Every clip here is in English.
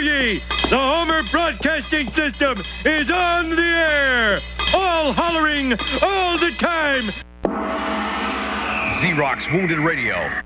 Ye! The Homer Broadcasting System is on the air! All hollering, all the time! Xerox Wounded Radio.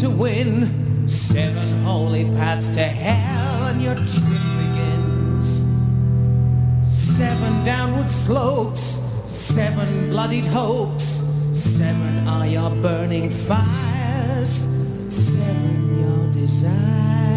to win, seven holy paths to hell, and your trip begins. Seven downward slopes, seven bloodied hopes, seven are your burning fires, seven your desires.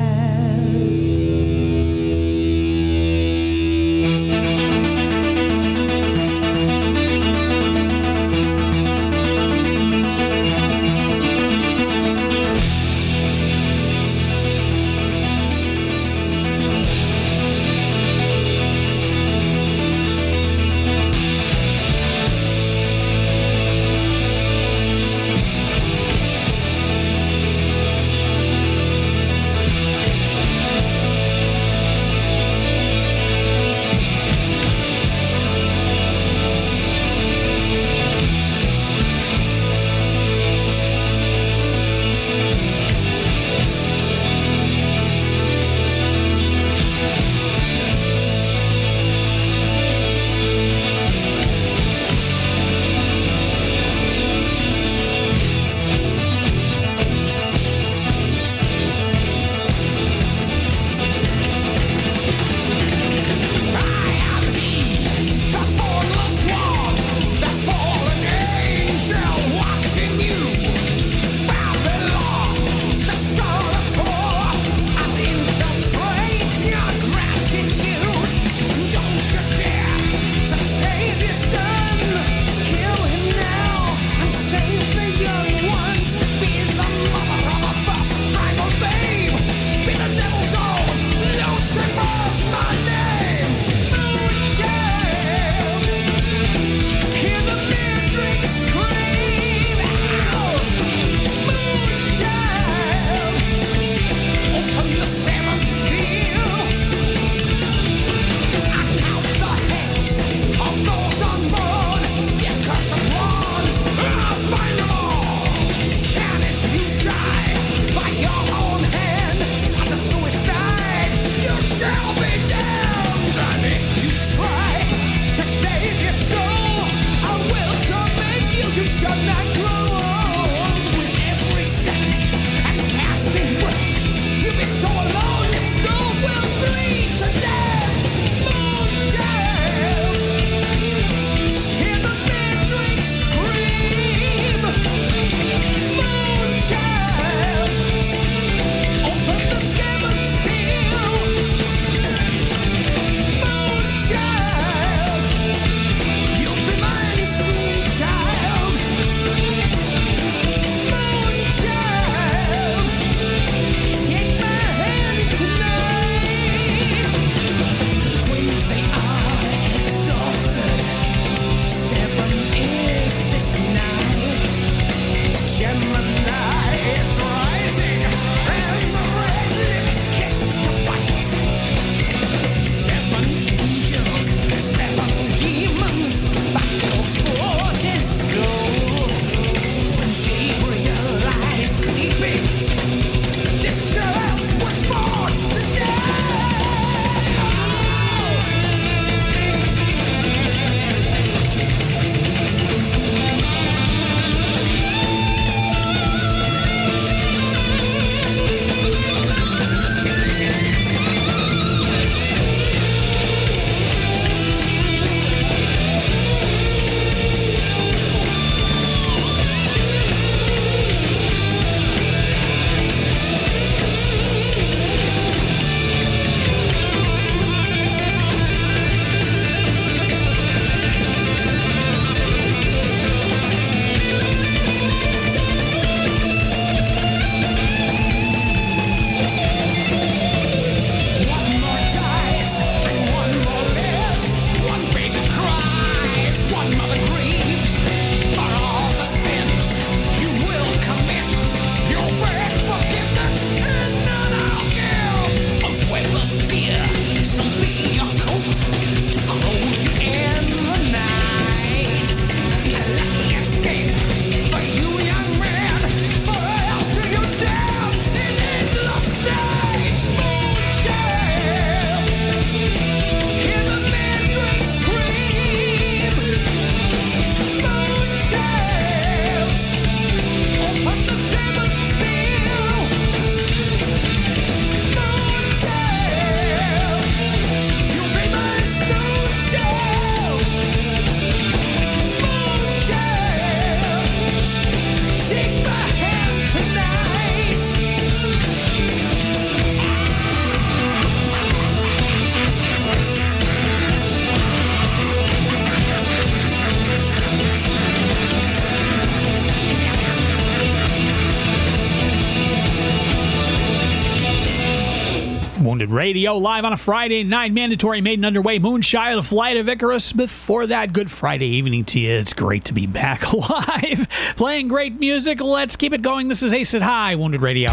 Radio, live on a Friday night. Mandatory Maiden underway. Moonshine, the flight of Icarus. Before that, good Friday evening to you. It's great to be back live, playing great music. Let's keep it going. This is Aces High, Wounded Radio.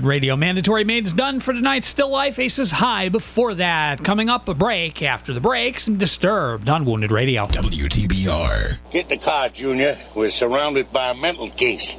Unwounded Radio. Mandatory Maid's done for tonight. Still Life, Aces High before that. Coming up, a break. After the break, some Disturbed on Wounded Radio. WTBR. Get in the car, Junior. We're surrounded by a mental case.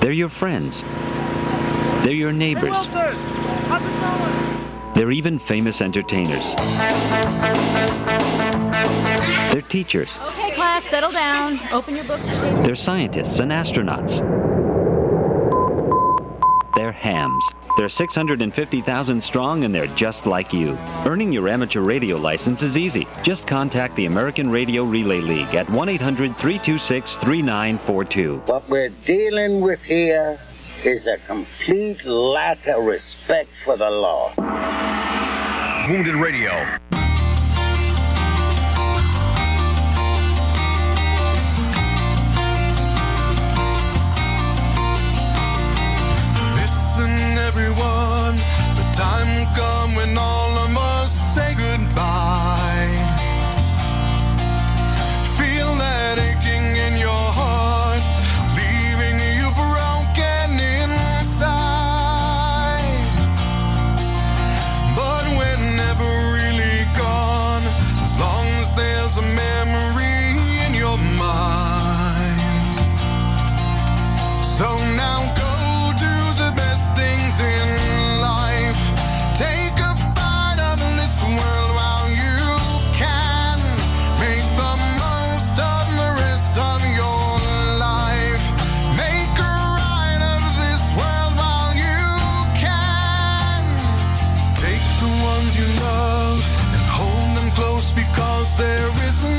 They're your friends. They're your neighbors. They're even famous entertainers. They're teachers. Okay, class, settle down. Open your books. They're scientists and astronauts. They're hams. They're 650,000 strong and they're just like you. Earning your amateur radio license is easy. Just contact the American Radio Relay League at 1 800 326 3942. What we're dealing with here is a complete lack of respect for the law. Wounded Radio. Everyone, the time will come when all of us say goodbye. Feel that aching in your heart, leaving you broken inside. But we're never really gone, as long as there's a memory in your mind. So there is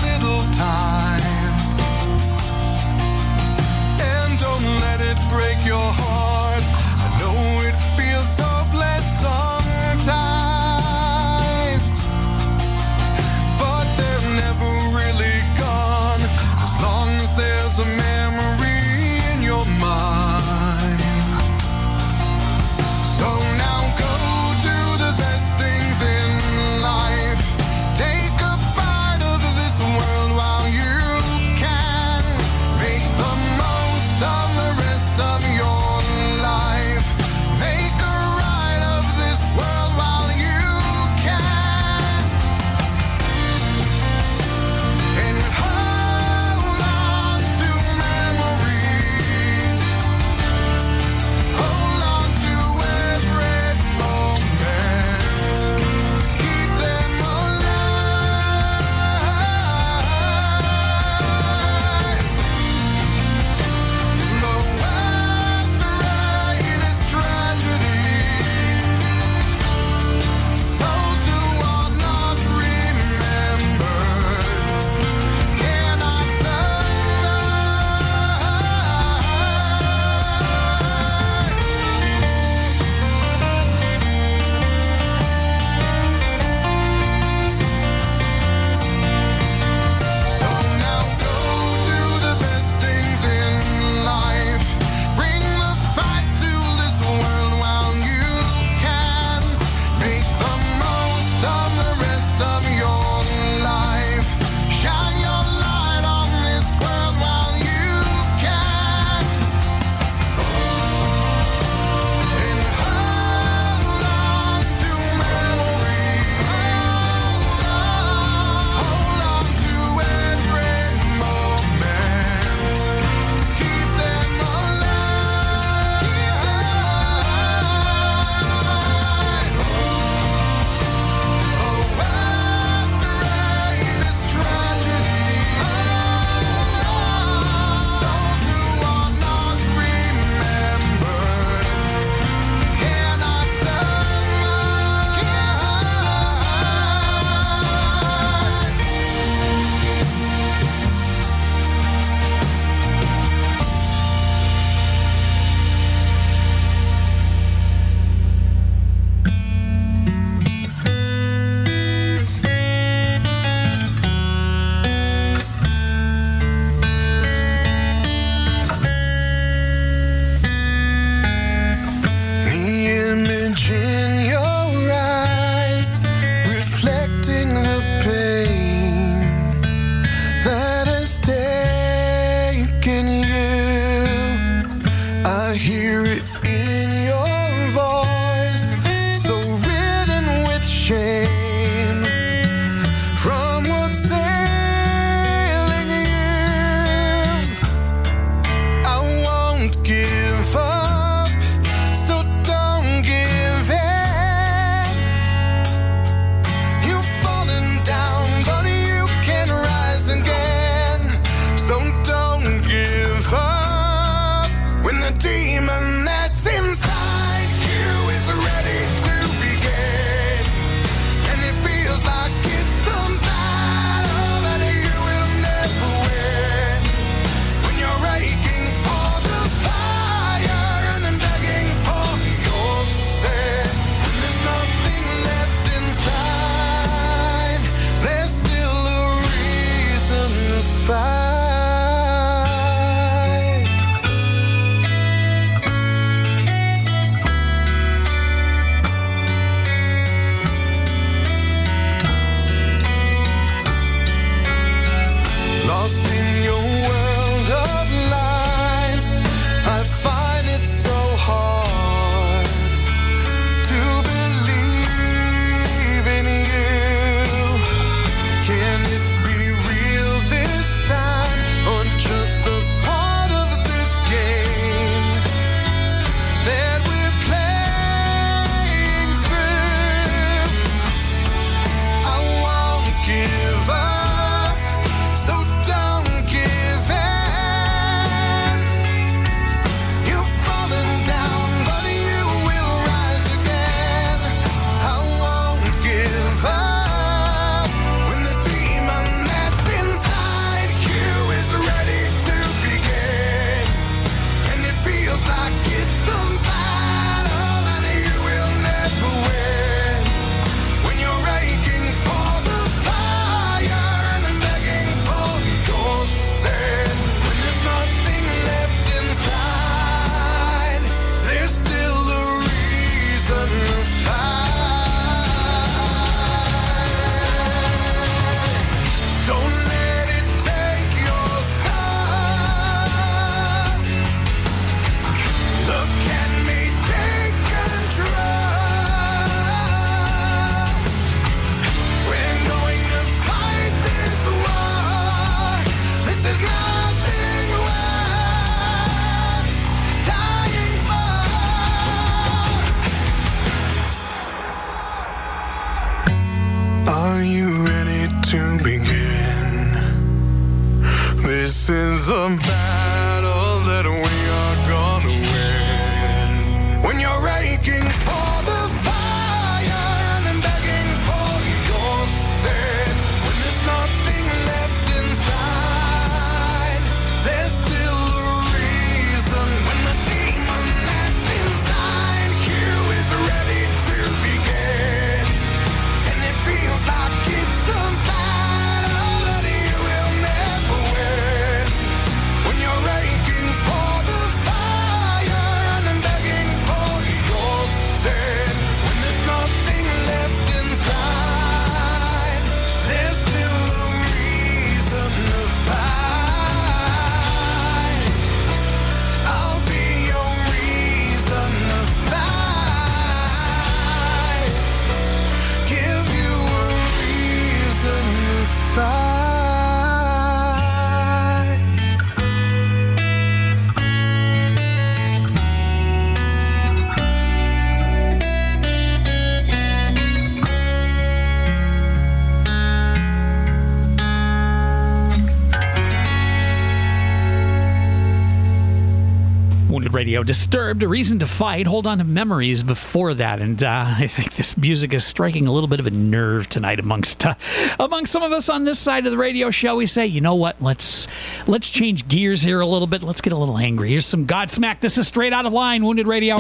Disturbed, a reason to fight. Hold on to memories before that, and uh, I think this music is striking a little bit of a nerve tonight amongst uh, amongst some of us on this side of the radio shall We say, you know what? Let's let's change gears here a little bit. Let's get a little angry. Here's some Godsmack. This is straight out of line. Wounded Radio.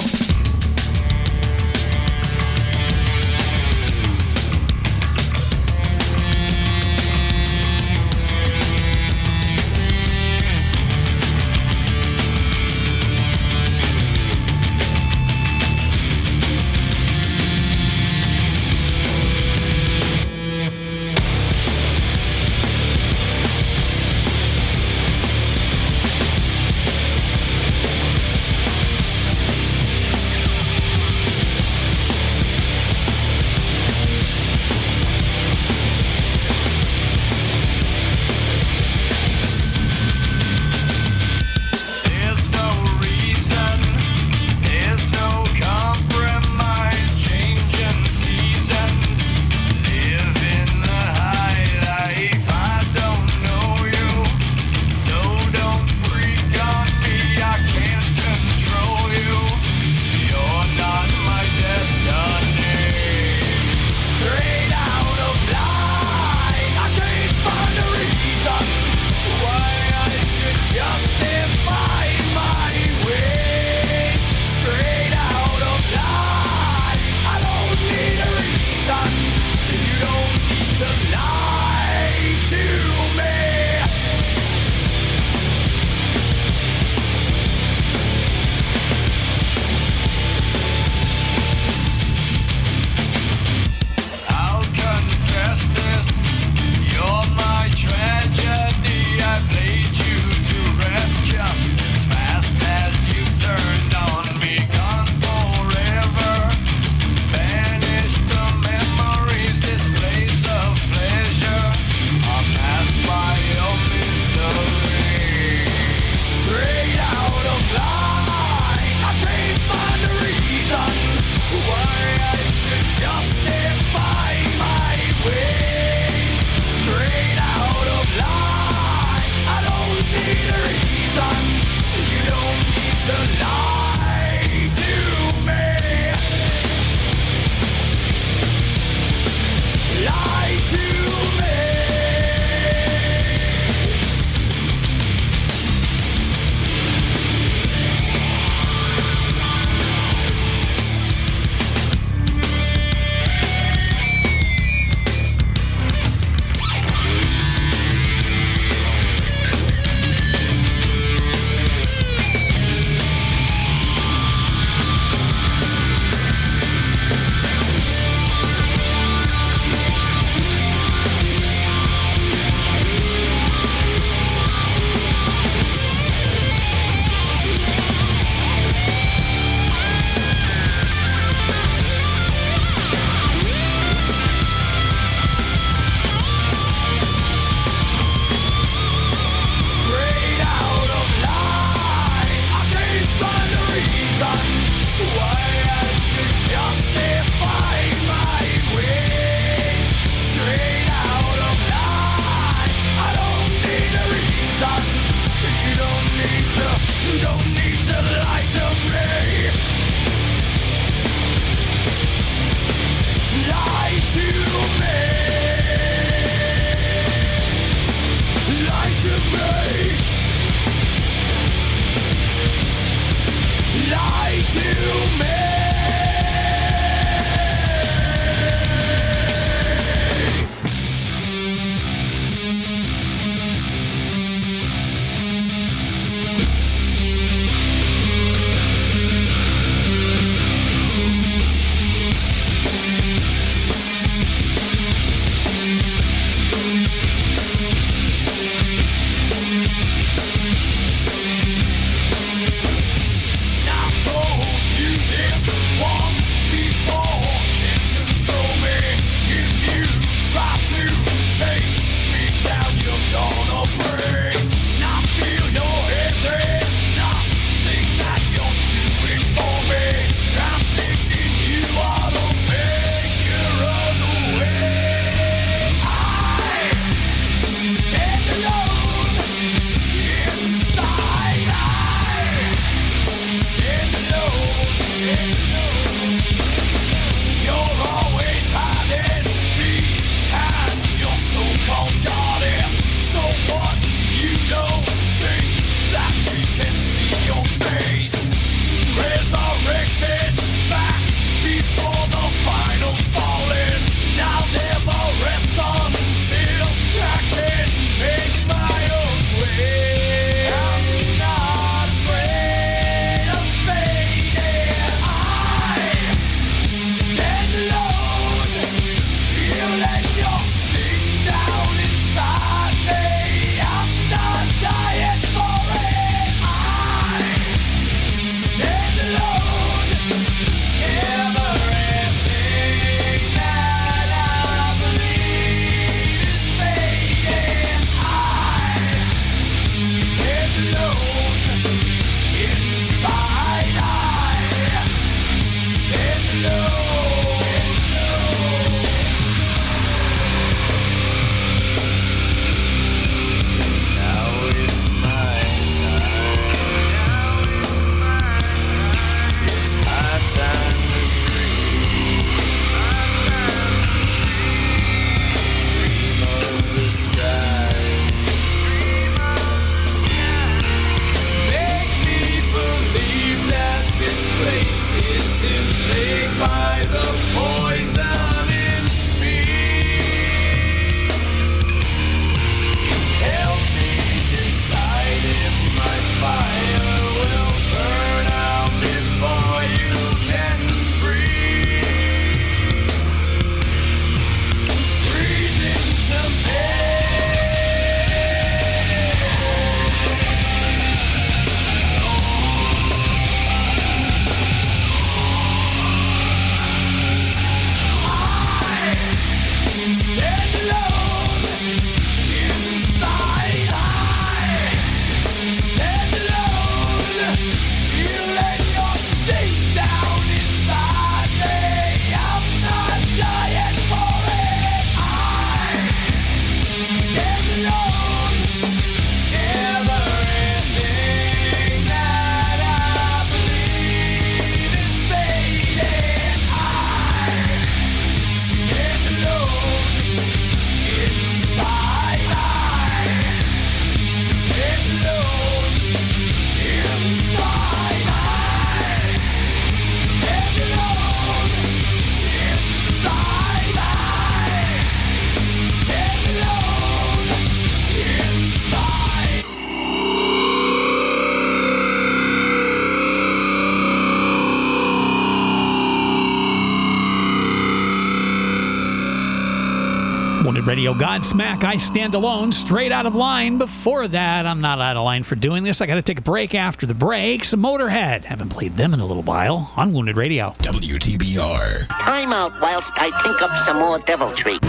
Godsmack, I Stand Alone, straight out of line. Before that, I'm not out of line for doing this. I got to take a break after the breaks. Motorhead, haven't played them in a little while on Wounded Radio. WTBR. Time out whilst I think up some more deviltry.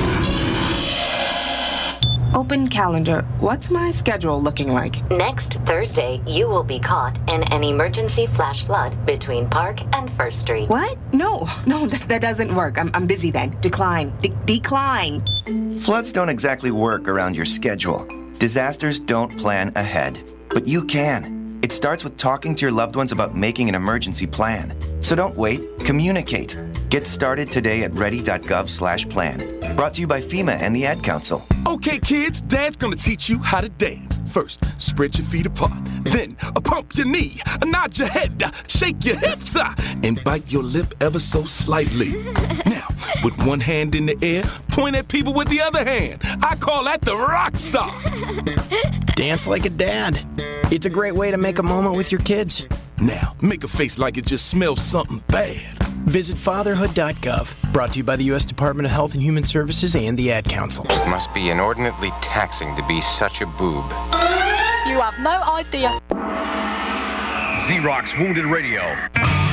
Open calendar. What's my schedule looking like? Next Thursday, you will be caught in an emergency flash flood between Park and First Street. What? No, no, that, that doesn't work. I'm, I'm busy then. Decline. De- decline. Floods don't exactly work around your schedule. Disasters don't plan ahead, but you can. It starts with talking to your loved ones about making an emergency plan. So don't wait, communicate. Get started today at ready.gov/plan. Brought to you by FEMA and the Ad Council. Okay, kids, Dad's gonna teach you how to dance. First, spread your feet apart. Then, pump your knee, nod your head, shake your hips, and bite your lip ever so slightly. Now, with one hand in the air, point at people with the other hand. I call that the rock star. Dance like a dad. It's a great way to make a moment with your kids. Now, make a face like it just smells something bad. Visit fatherhood.gov. Brought to you by the U.S. Department of Health and Human Services and the Ad Council. It must be inordinately taxing to be such a boob. You have no idea. Xerox Wounded Radio.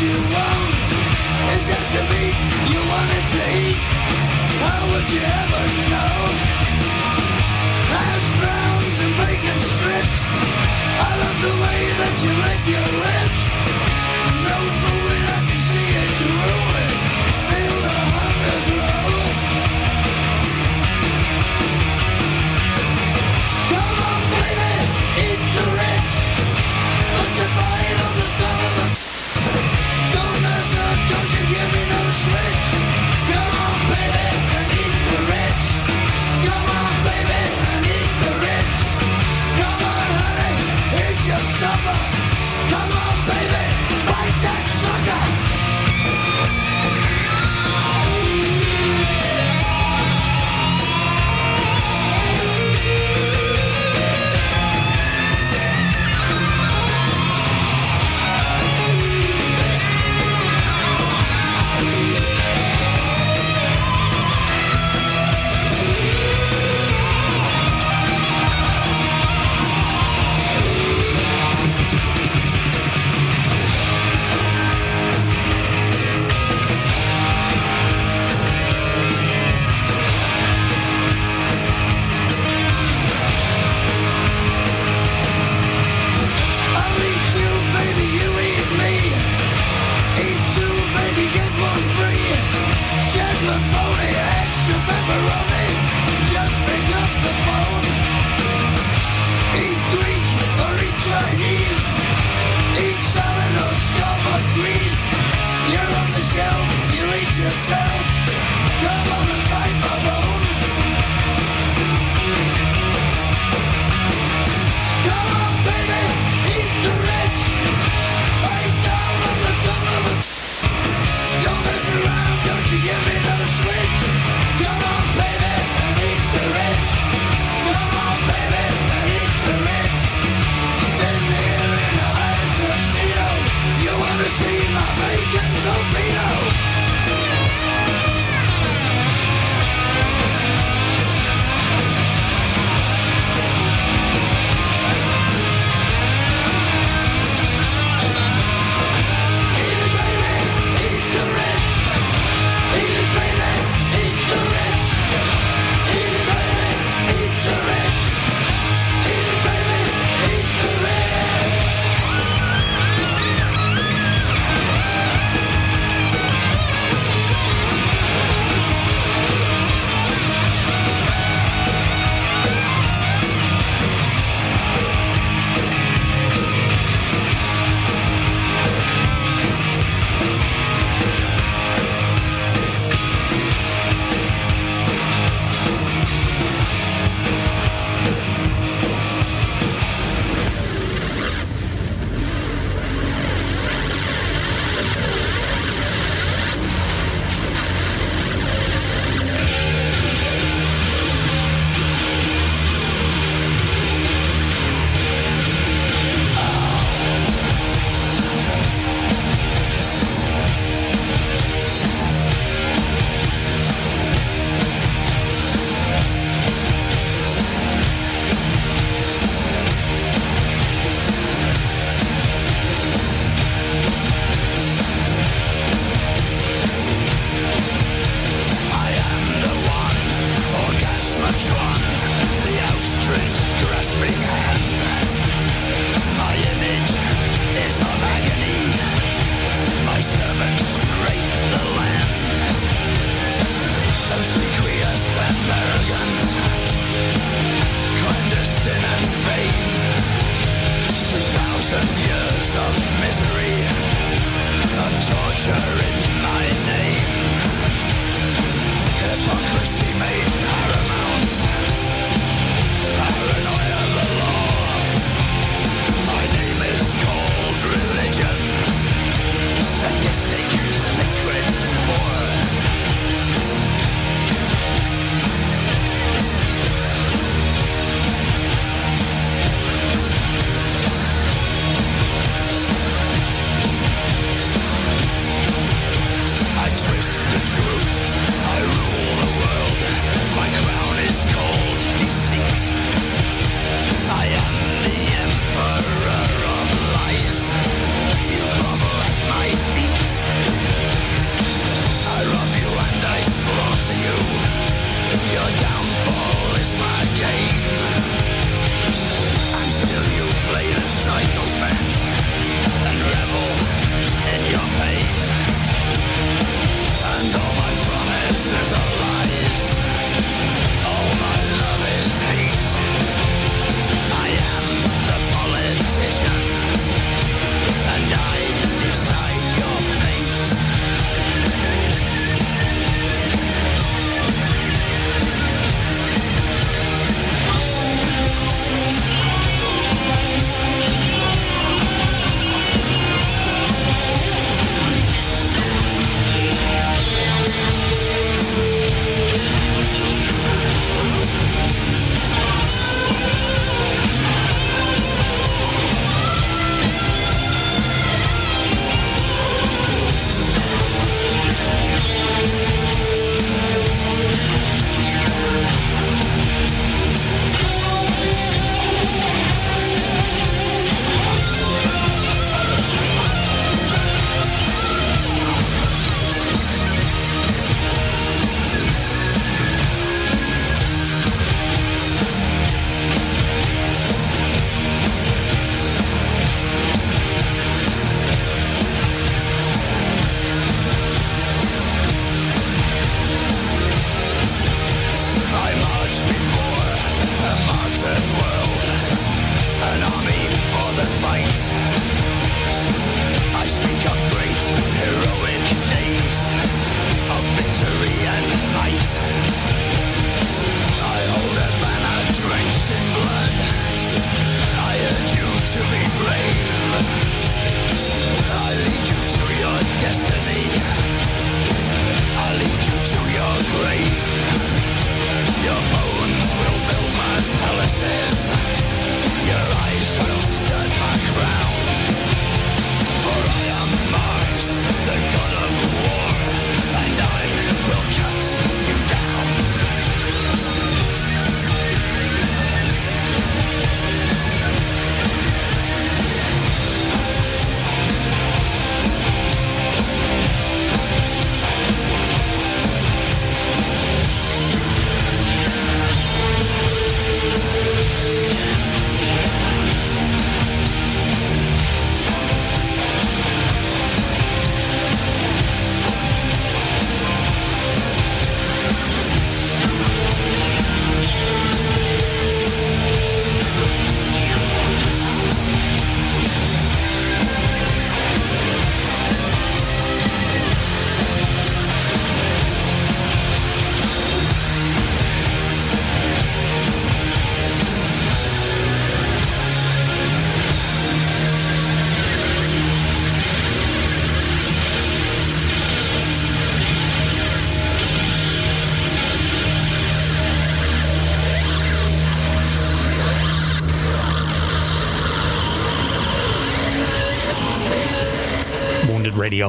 You want. Is that the meat you wanted to eat? How would you ever know? Hash browns and bacon strips. I love the way that you lick your lips.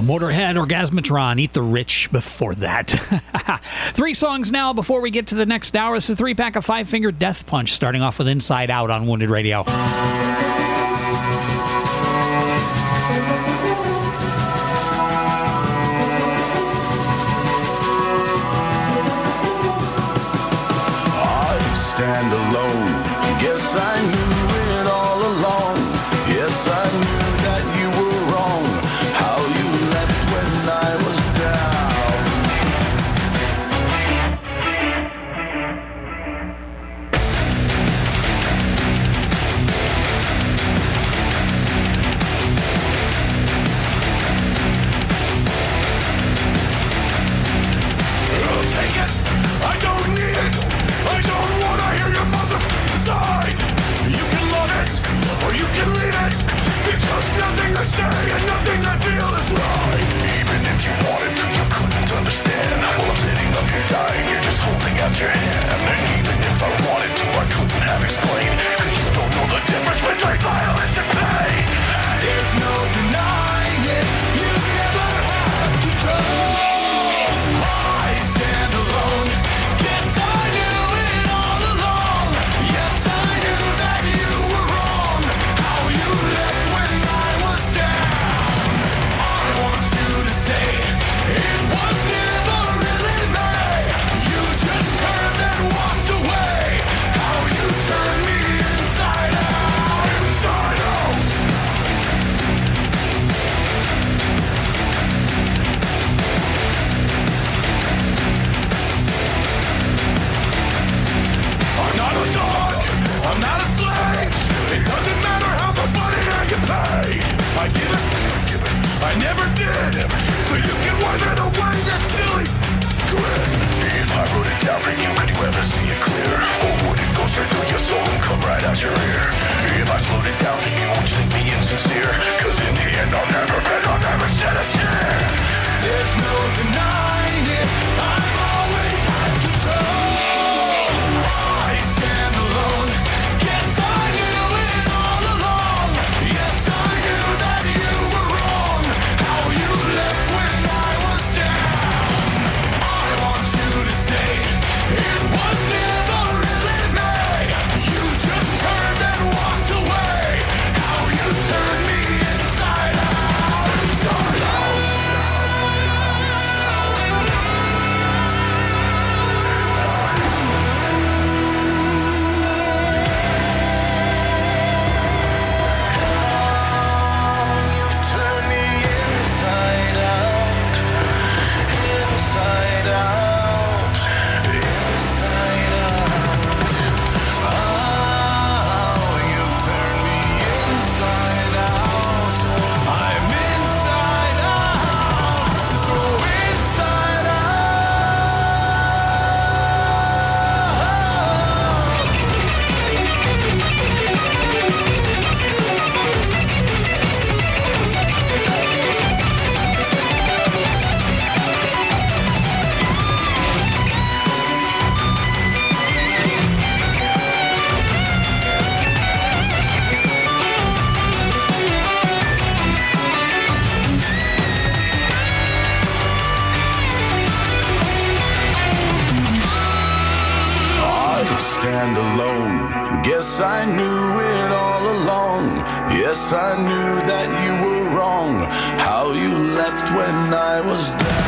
Motorhead, Orgasmatron, Eat the Rich before that. three songs now before we get to the next hour. It's a three pack of Five Finger Death Punch, starting off with Inside Out on Wounded Radio. dying, you're just holding out your hand. And even if I wanted to, I couldn't have explained. Cause you don't know the difference between violence and pain. you, could you ever see it clear? Or would it go straight through your soul and come right out your ear? If I slowed it down, then you would think me insincere. 'Cause in the end, I'll never I'll never shed a tear. There's no denying it. I- Yes, I knew it all along. Yes, I knew that you were wrong. How you left when I was dead.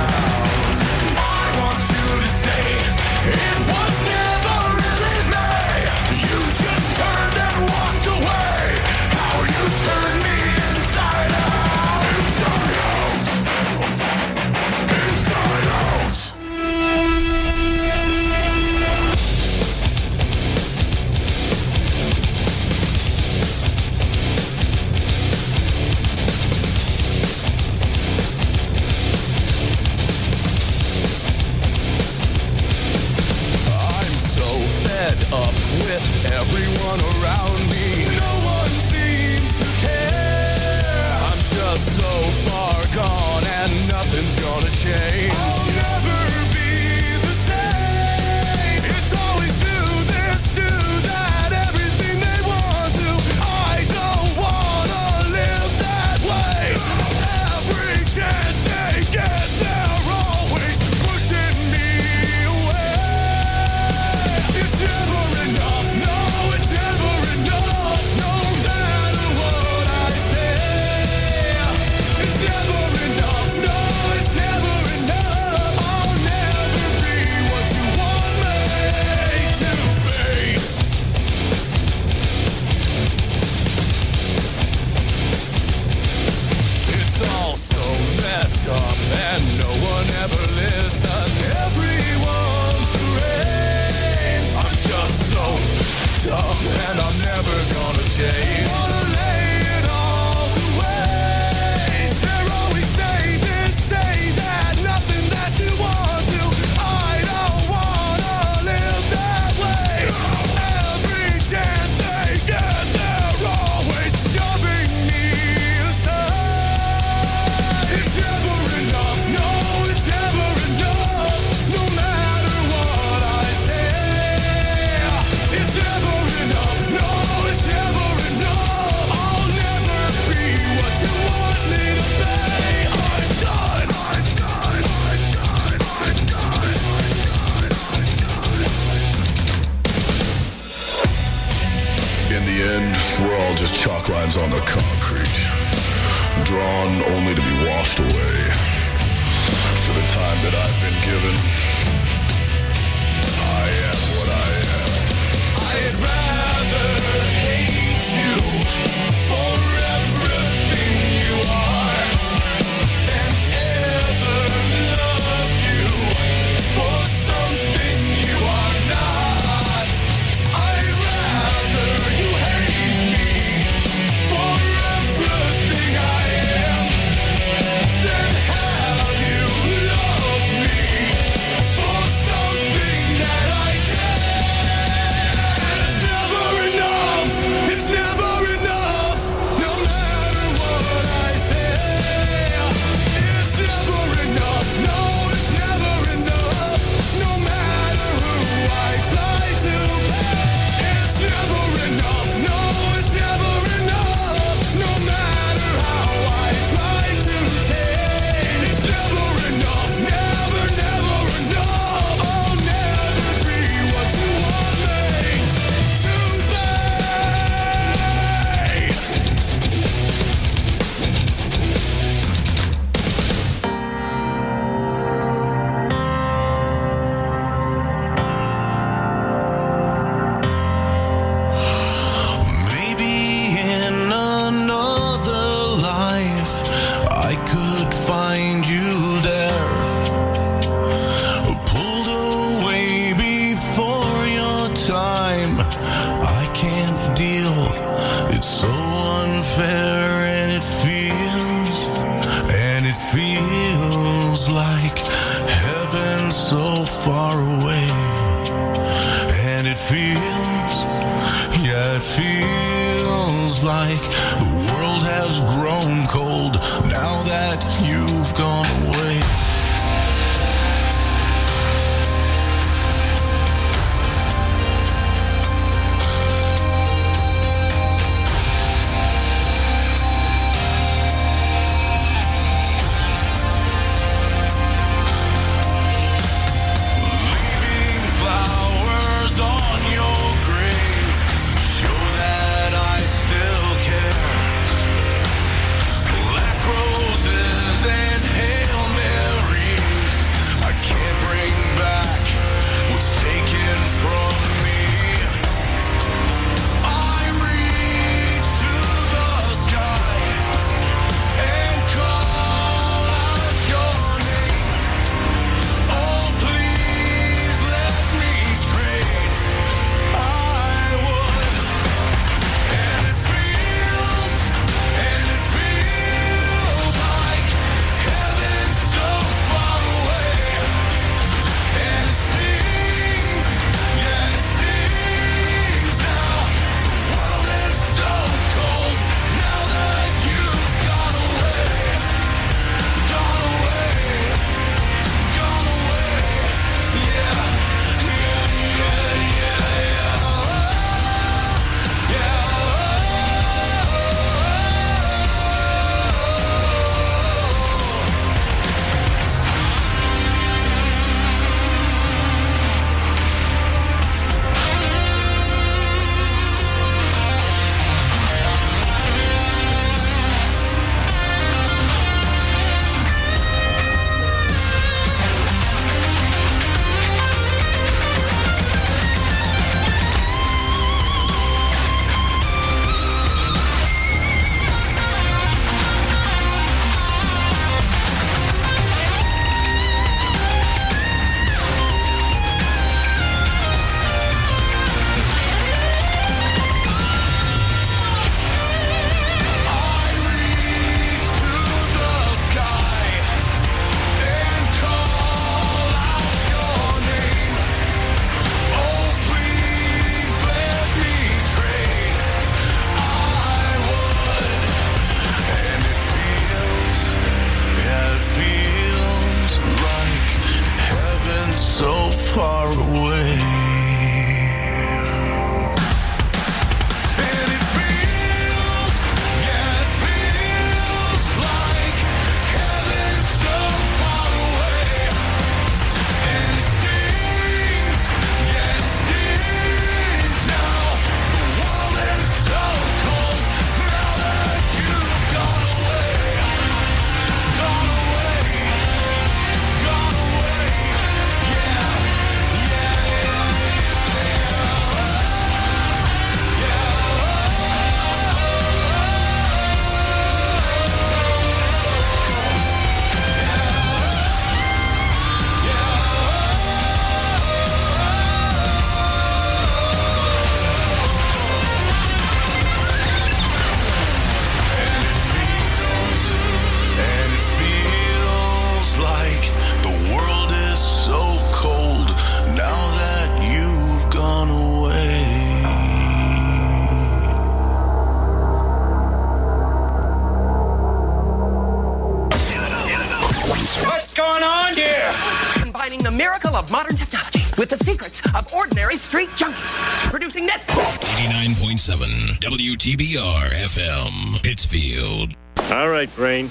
101.7 WTBR FM, Pittsfield. All right, Brain.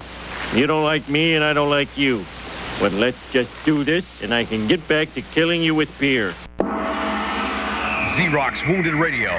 You don't like me, and I don't like you. But let's just do this, and I can get back to killing you with beer. Xerox Wounded Radio.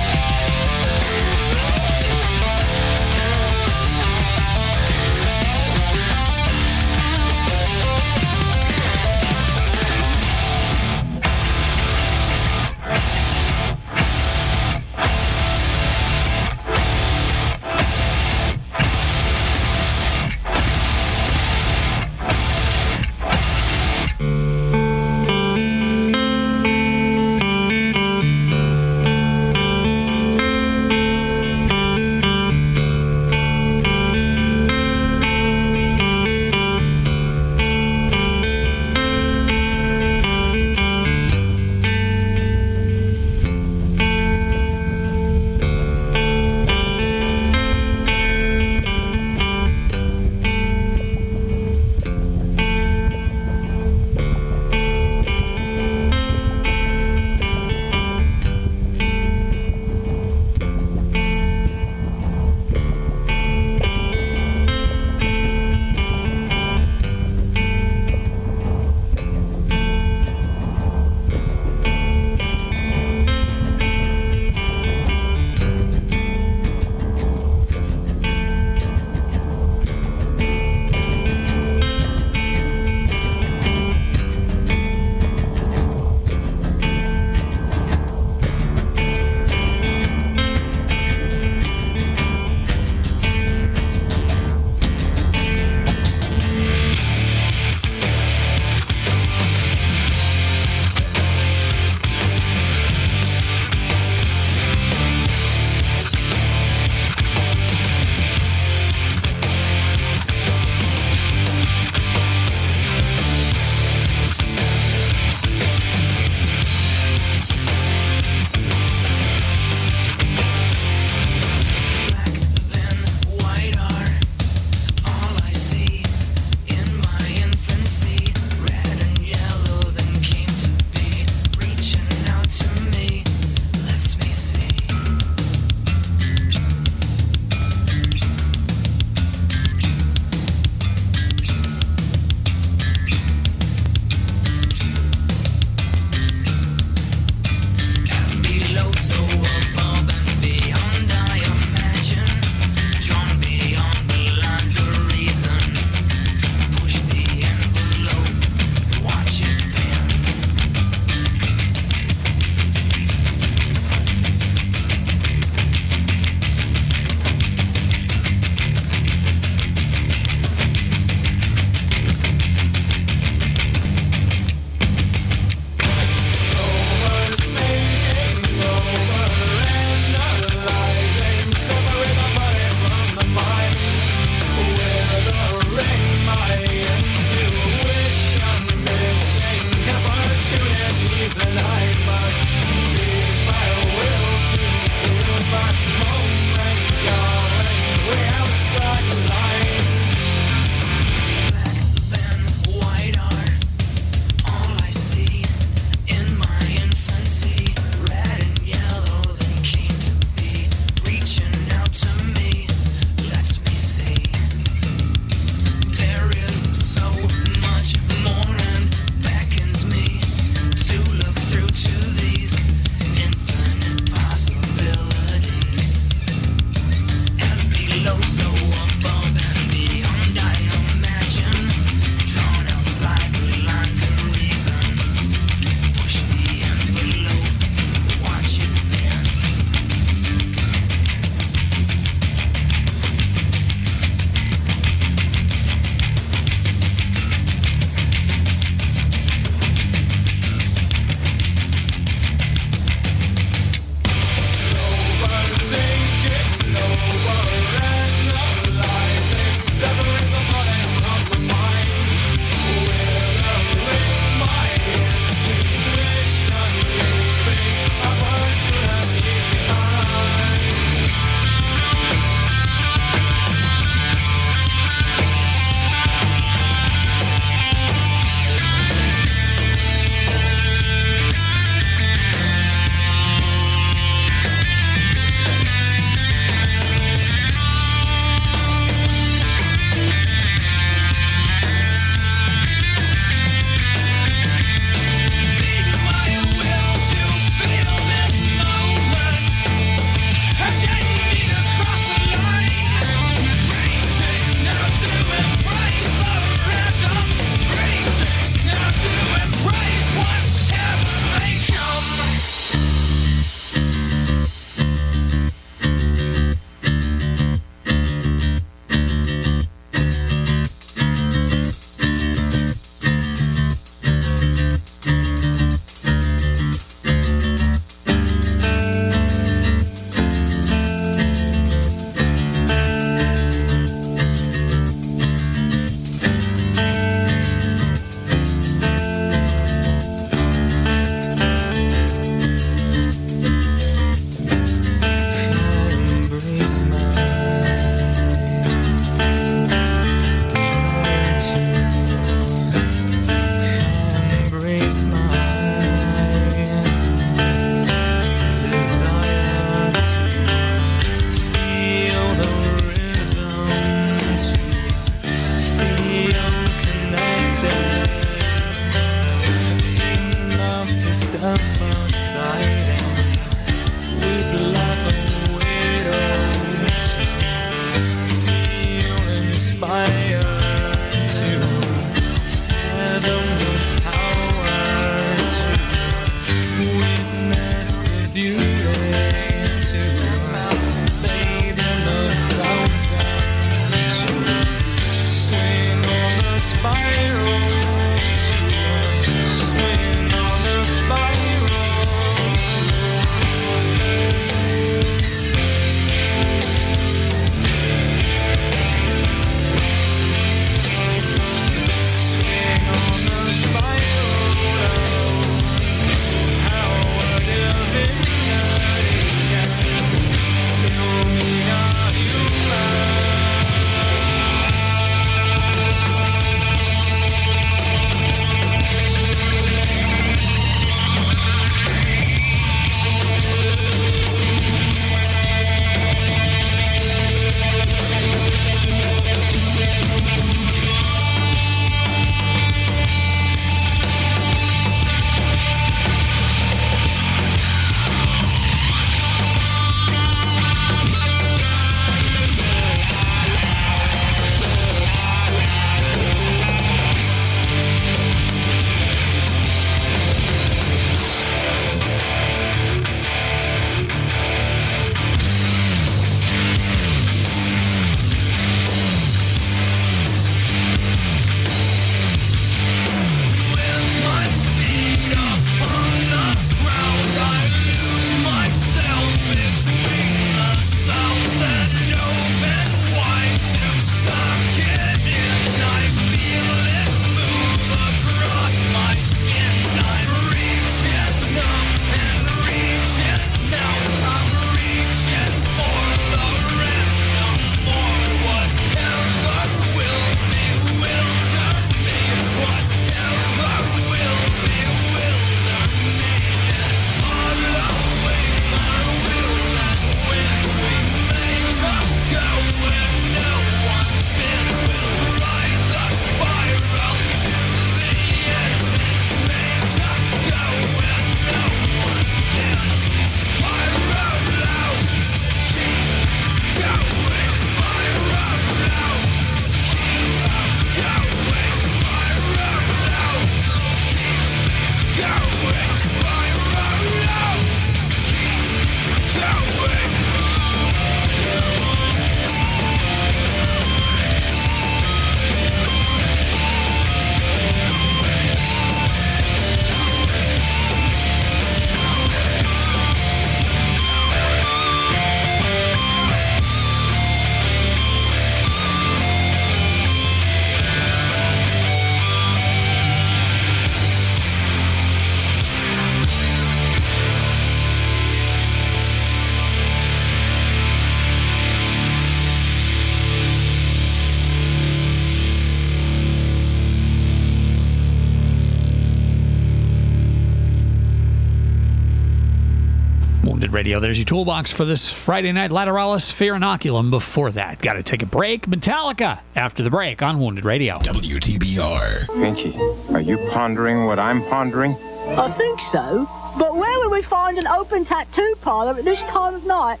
Radio. There's your toolbox for this Friday night. Lateralus Fear Inoculum before that. Got to take a break. Metallica after the break on Wounded Radio. WTBR. Pinky, are you pondering what I'm pondering? I think so. But where would we find an open tattoo parlor at this time of night?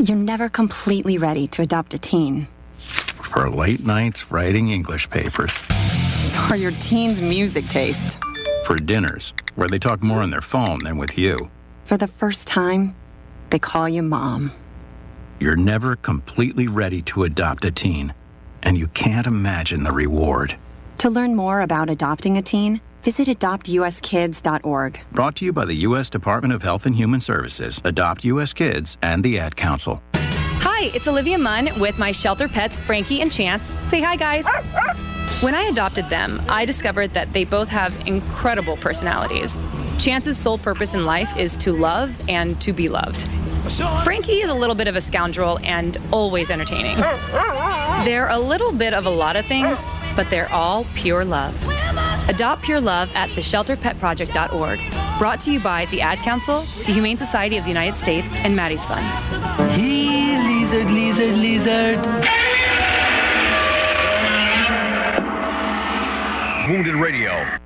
You're never completely ready to adopt a teen. For late nights writing English papers. For your teen's music taste. For dinners, where they talk more on their phone than with you. For the first time, they call you mom. You're never completely ready to adopt a teen, and you can't imagine the reward. To learn more about adopting a teen, visit adoptuskids.org. Brought to you by the U.S. Department of Health and Human Services, Adopt U.S. Kids, and the Ad Council. Hi, it's Olivia Munn with my shelter pets, Frankie and Chance. Say hi, guys. When I adopted them, I discovered that they both have incredible personalities. Chance's sole purpose in life is to love and to be loved. Frankie is a little bit of a scoundrel and always entertaining. They're a little bit of a lot of things, but they're all pure love. Adopt Pure Love at theshelterpetproject.org. Brought to you by the Ad Council, the Humane Society of the United States, and Maddie's Fund. Here, lizard, lizard, lizard. Wounded Radio.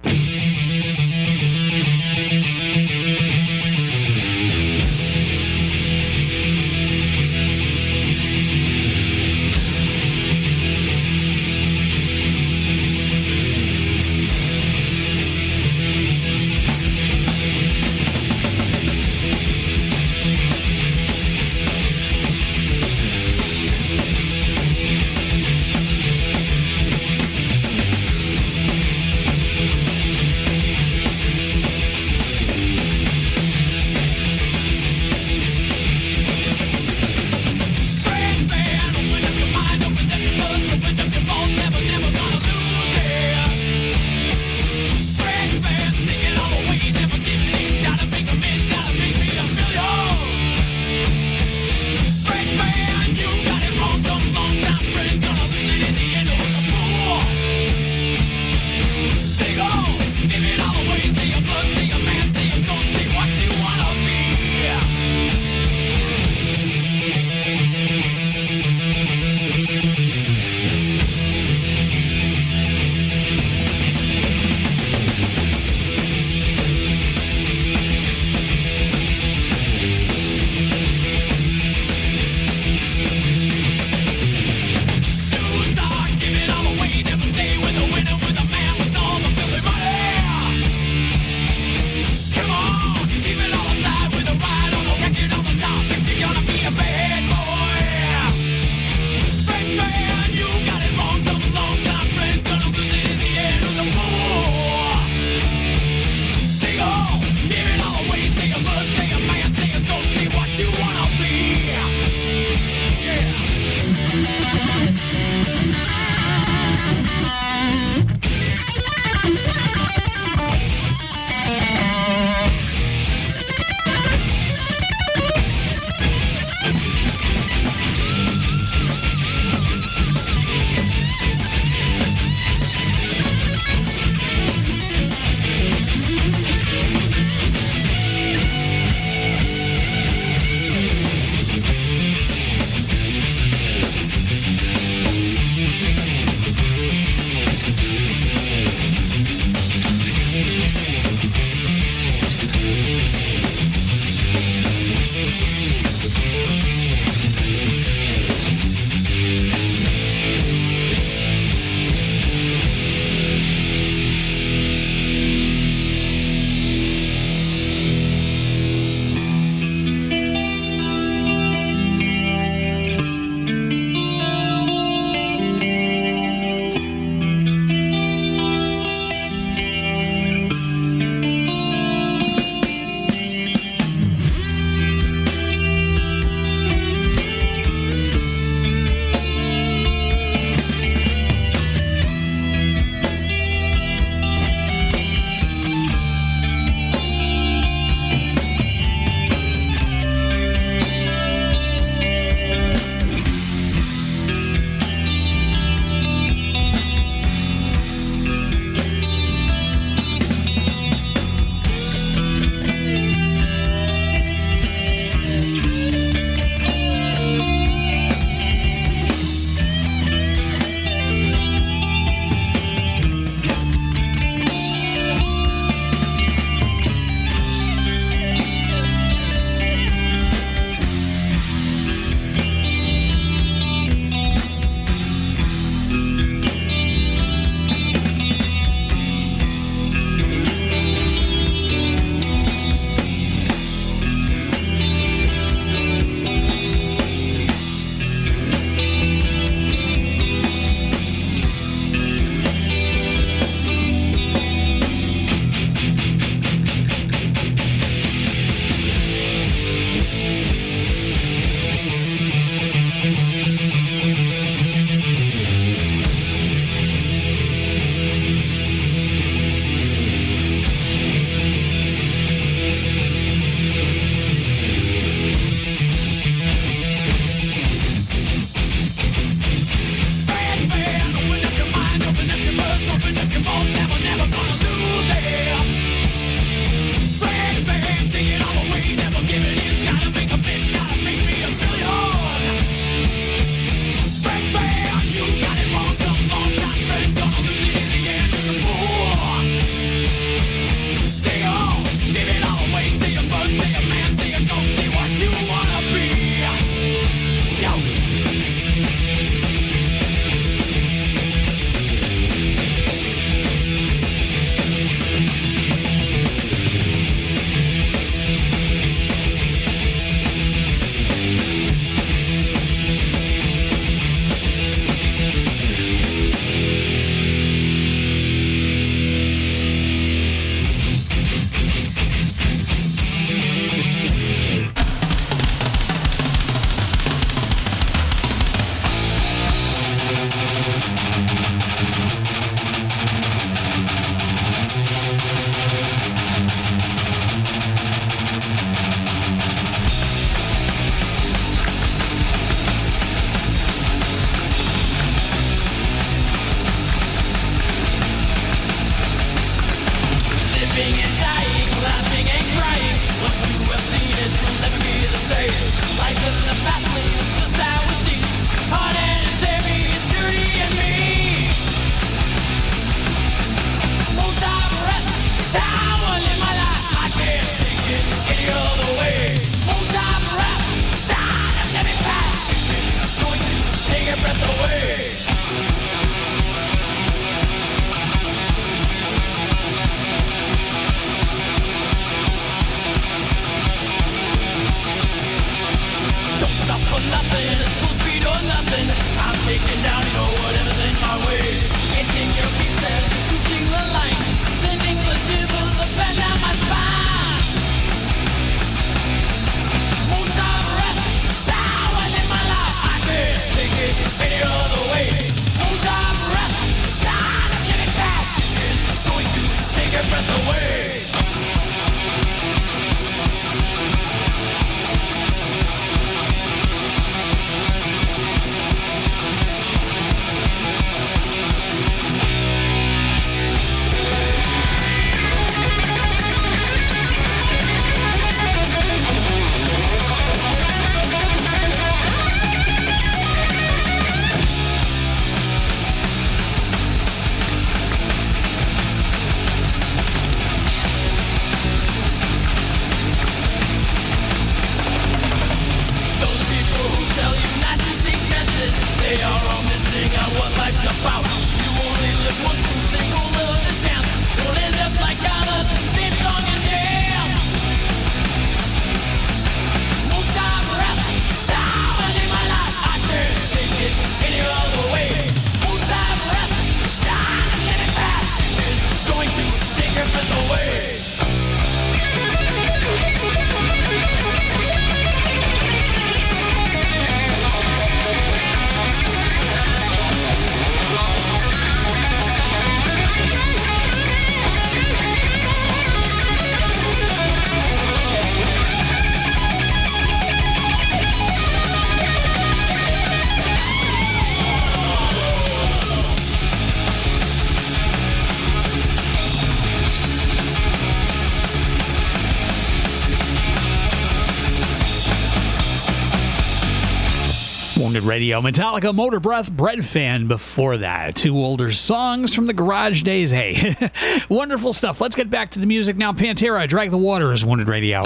Metallica Motorbreath, Bread Fan before that. Two older songs from the Garage Days. Hey, wonderful stuff. Let's get back to the music now. Pantera, Drag the Waters, Wounded Radio.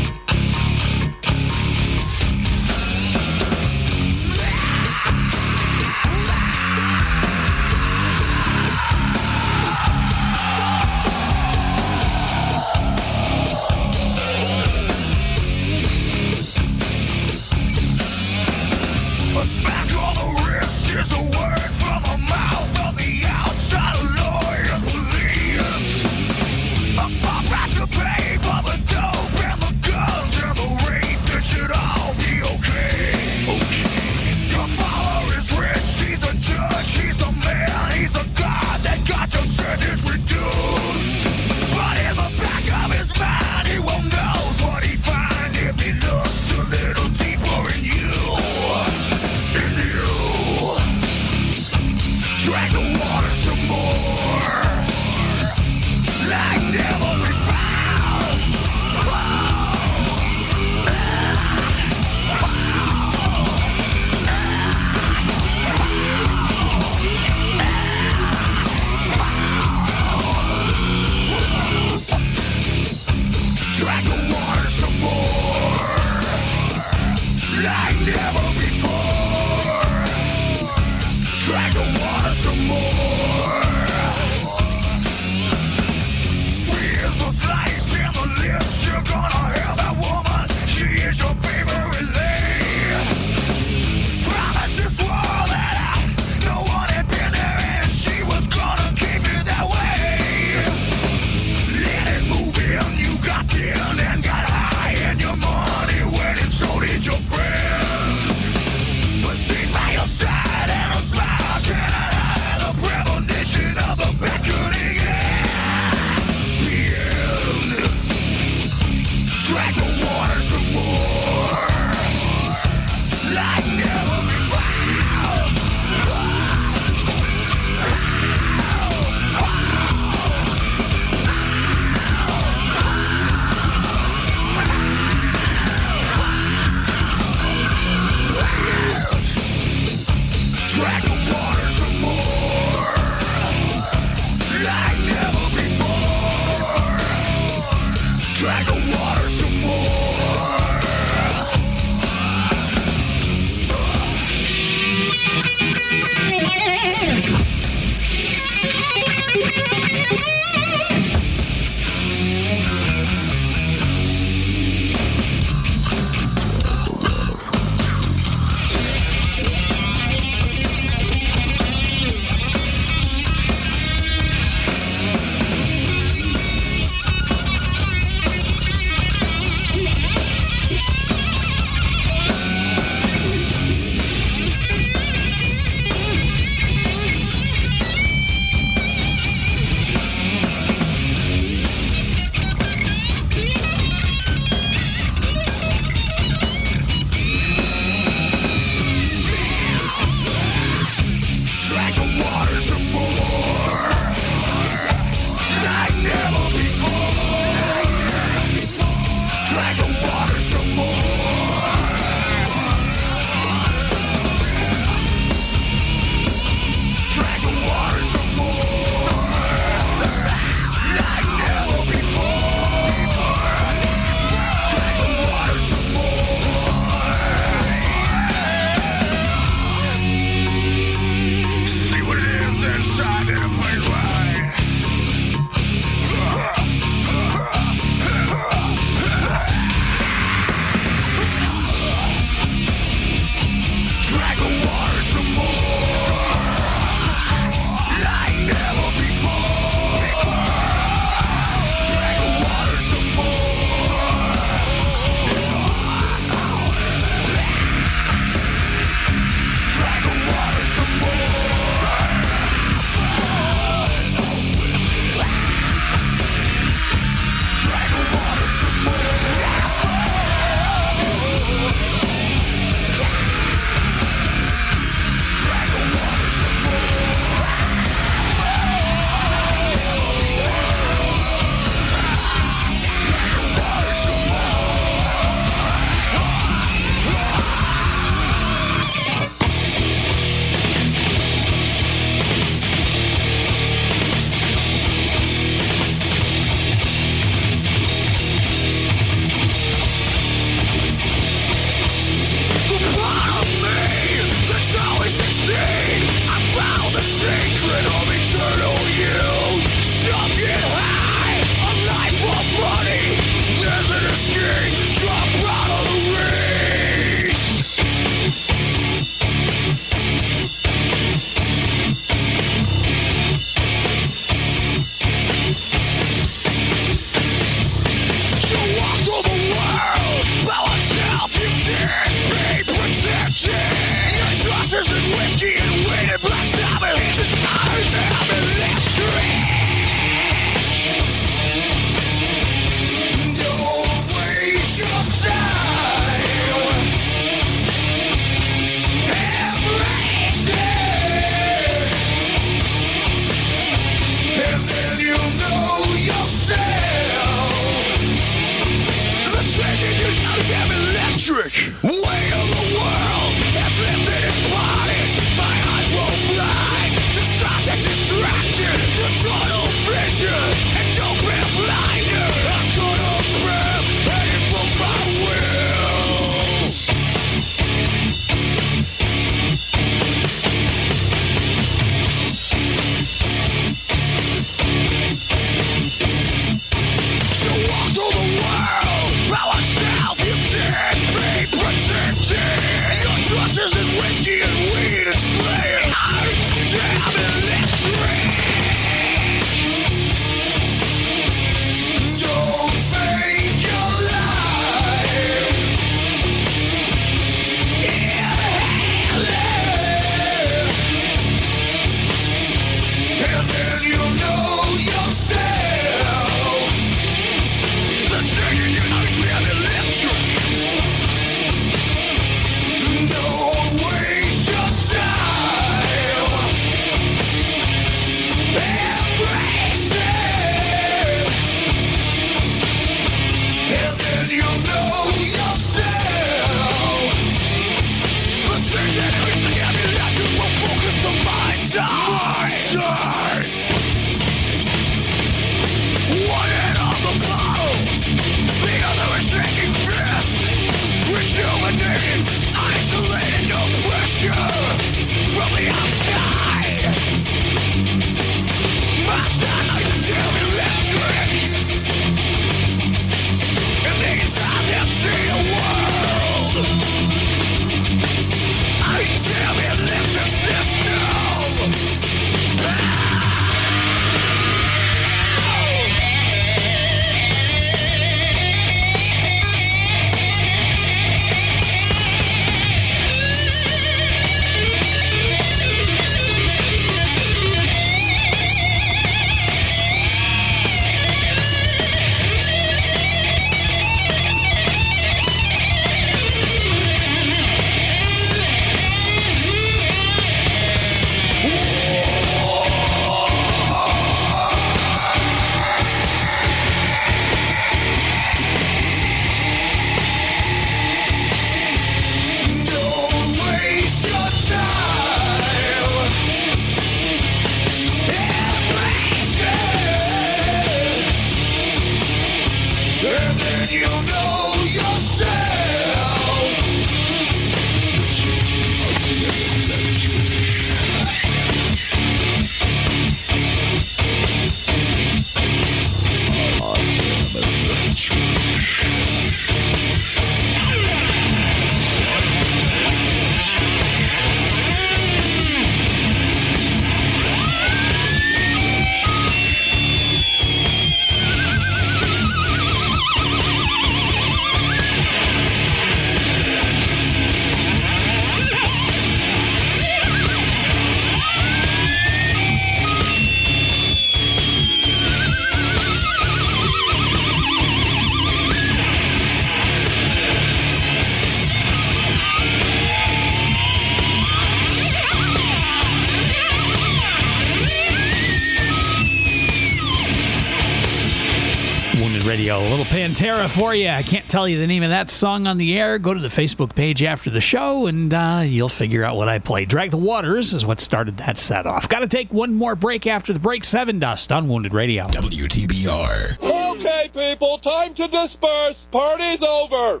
For you. I can't tell you the name of that song on the air. Go to the Facebook page after the show and uh, you'll figure out what I played. Drag the Waters is what started that set off. Got to take one more break after the break. Sevendust on Wounded Radio. WTBR. Okay, people, time to disperse. Party's over.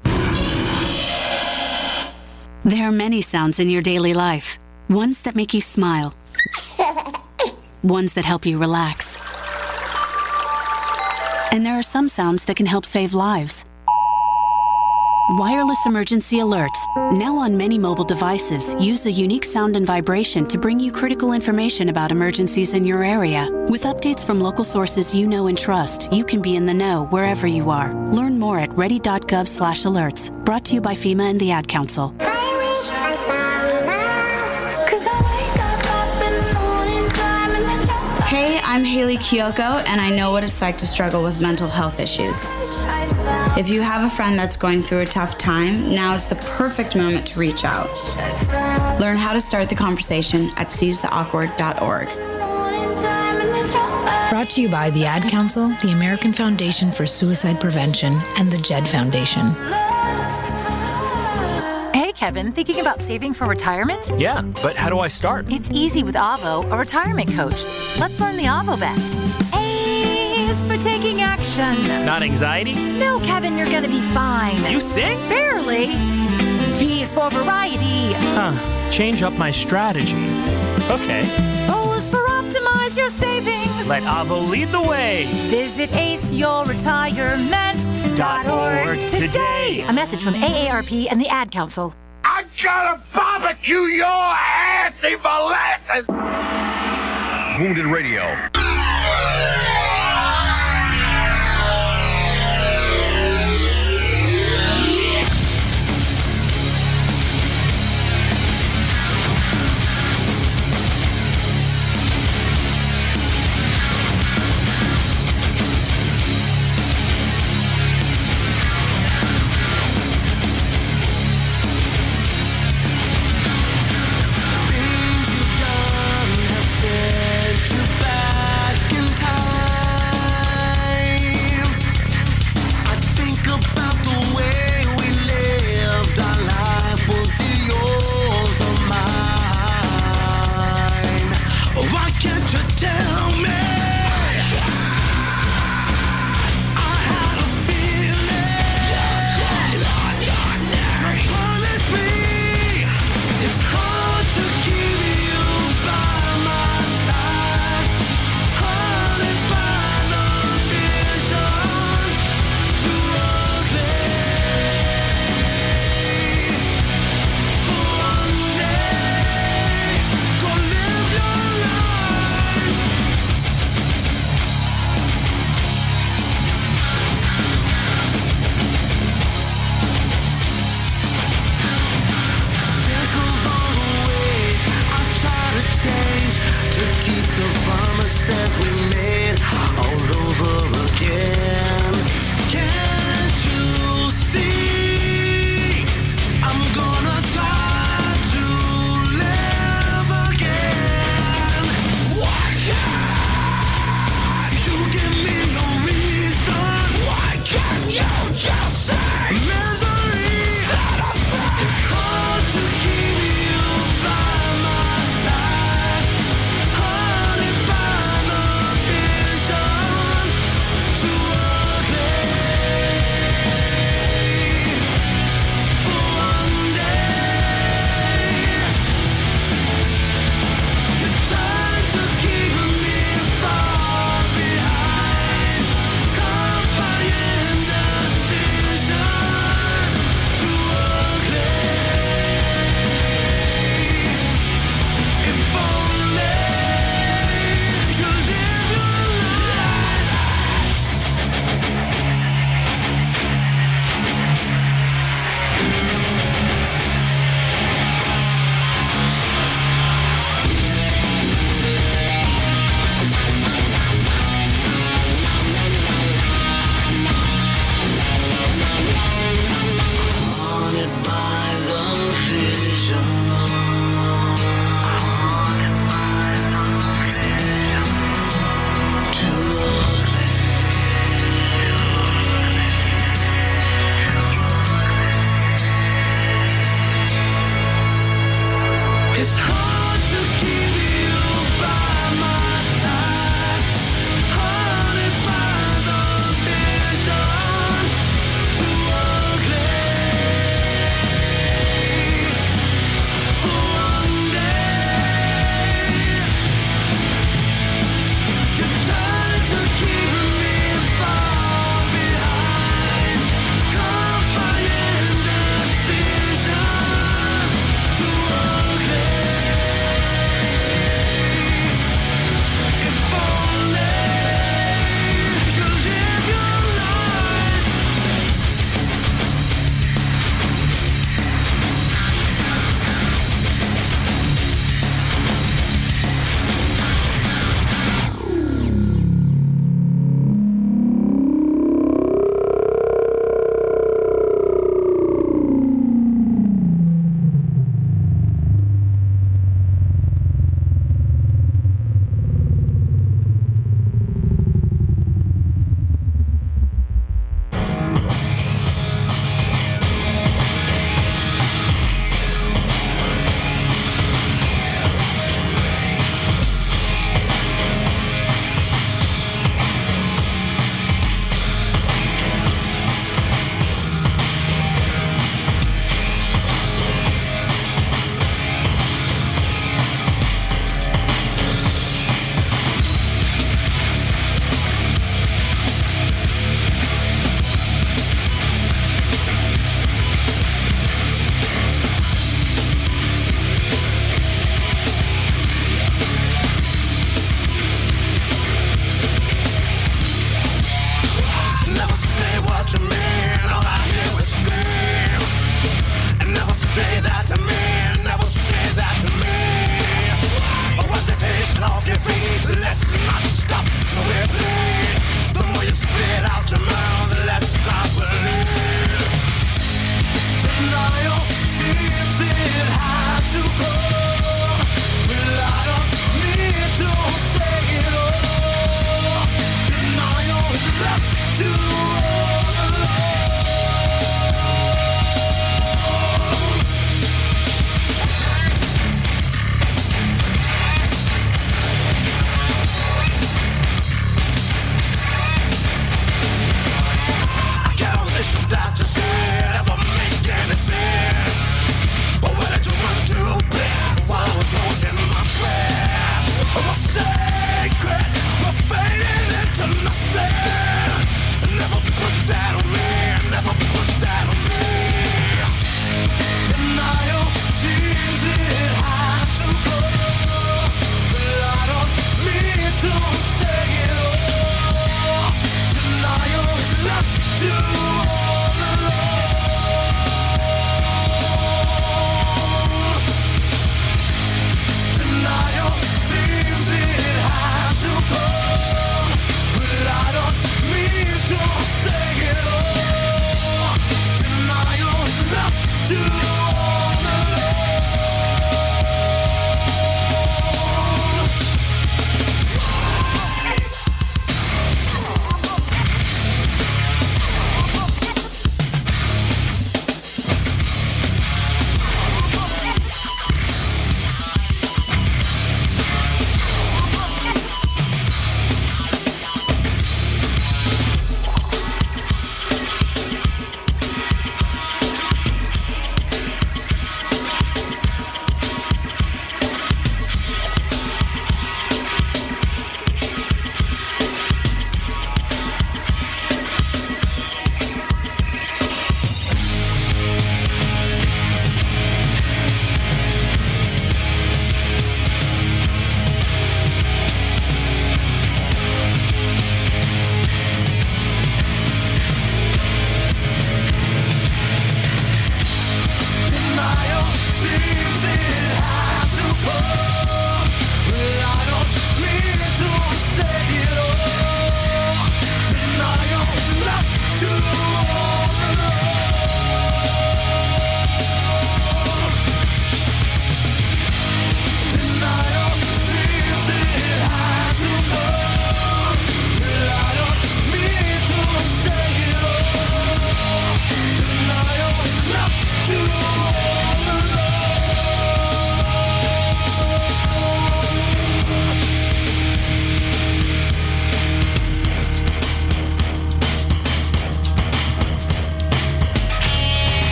There are many sounds in your daily life. Ones that make you smile. Ones that help you relax. And there are some sounds that can help save lives. Wireless emergency alerts, now on many mobile devices, use a unique sound and vibration to bring you critical information about emergencies in your area. With updates from local sources you know and trust, you can be in the know wherever you are. Learn more at ready.gov/alerts. Brought to you by FEMA and the Ad Council. I'm Hayley Kiyoko, and I know what it's like to struggle with mental health issues. If you have a friend that's going through a tough time, now is the perfect moment to reach out. Learn how to start the conversation at seizetheawkward.org. Brought to you by the Ad Council, the American Foundation for Suicide Prevention, and the JED Foundation. Kevin, thinking about saving for retirement? Yeah, but how do I start? It's easy with Avo, a retirement coach. Let's learn the Avo bet. A is for taking action. Not anxiety? No, Kevin, you're gonna be fine. You sing? Barely. V is for variety. Huh. Change up my strategy. Okay. O is for optimize your savings. Let Avo lead the way. Visit aceyourretirement.org today. A message from AARP and the Ad Council. I gotta barbecue your ass in molasses! Wounded Radio.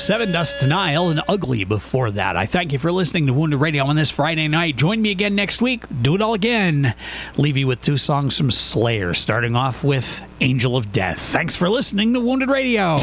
Sevendust Denial and Ugly before that. I thank you for listening to Wounded Radio on this Friday night. Join me again next week. Do it all again. Leave you with two songs from Slayer, starting off with Angel of Death. Thanks for listening to Wounded Radio.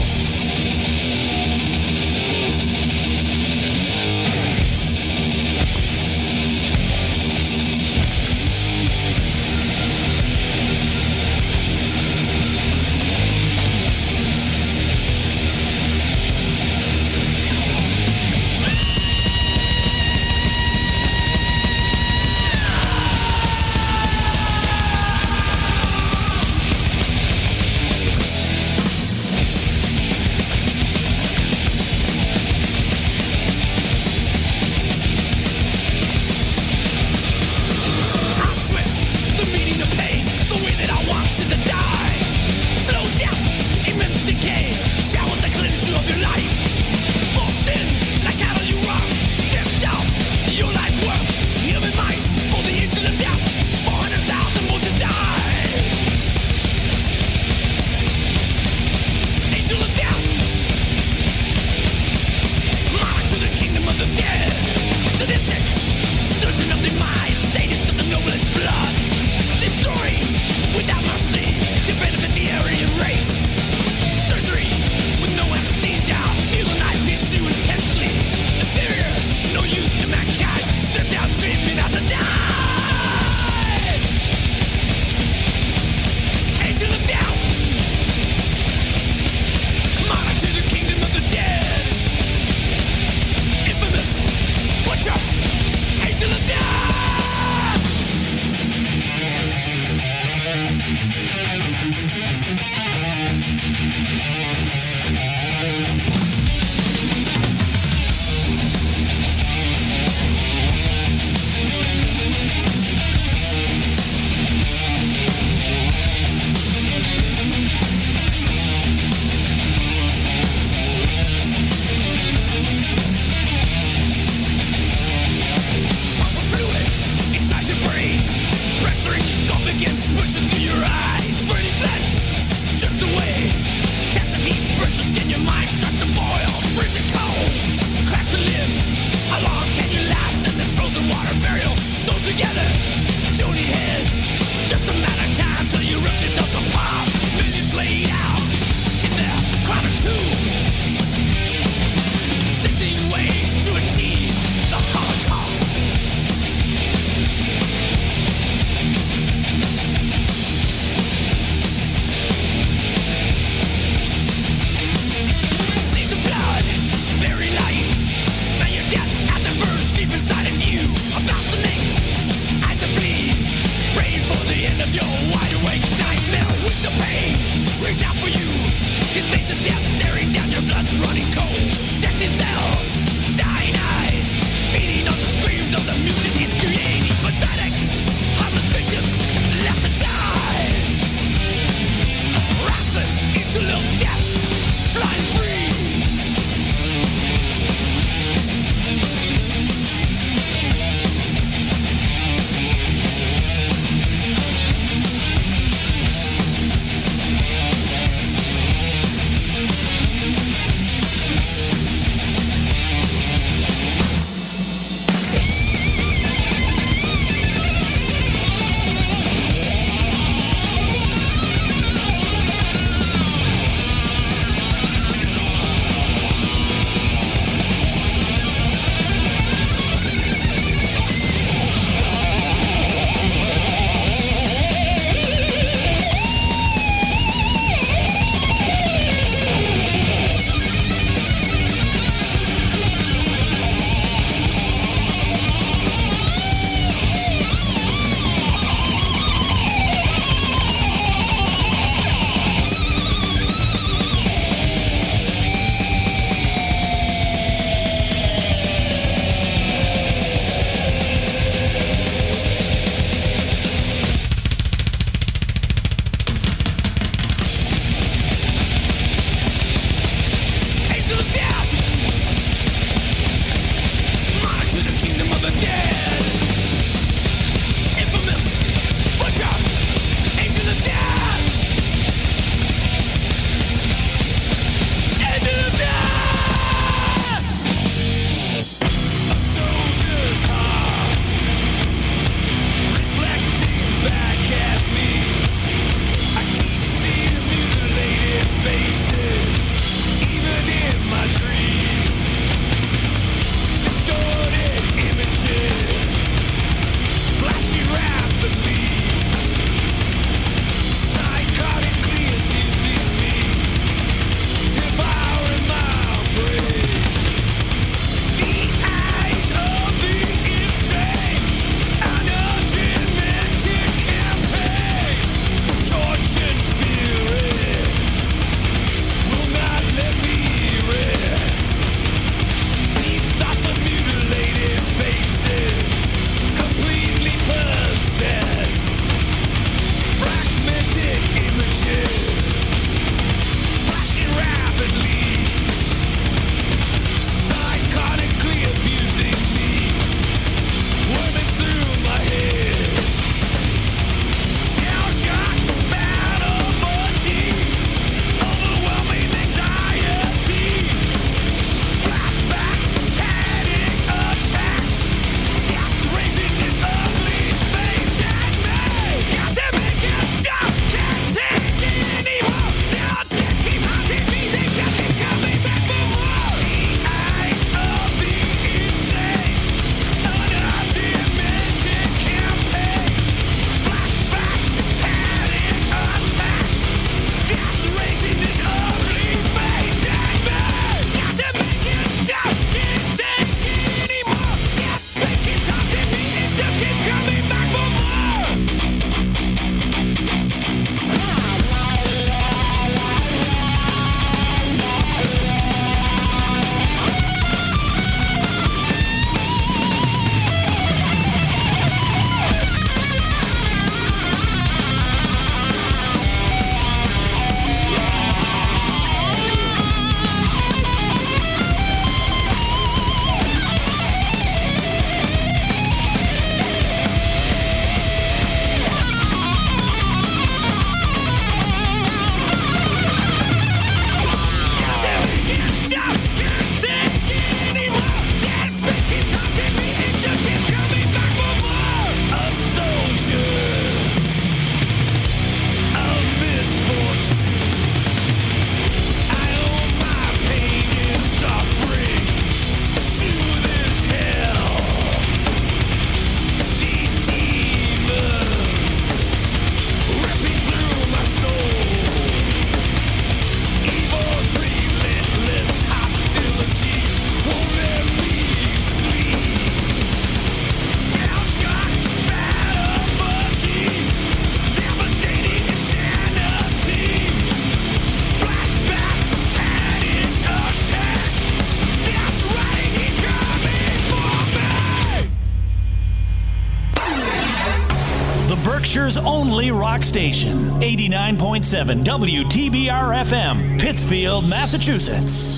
Station, 89.7 WTBR FM, Pittsfield, Massachusetts.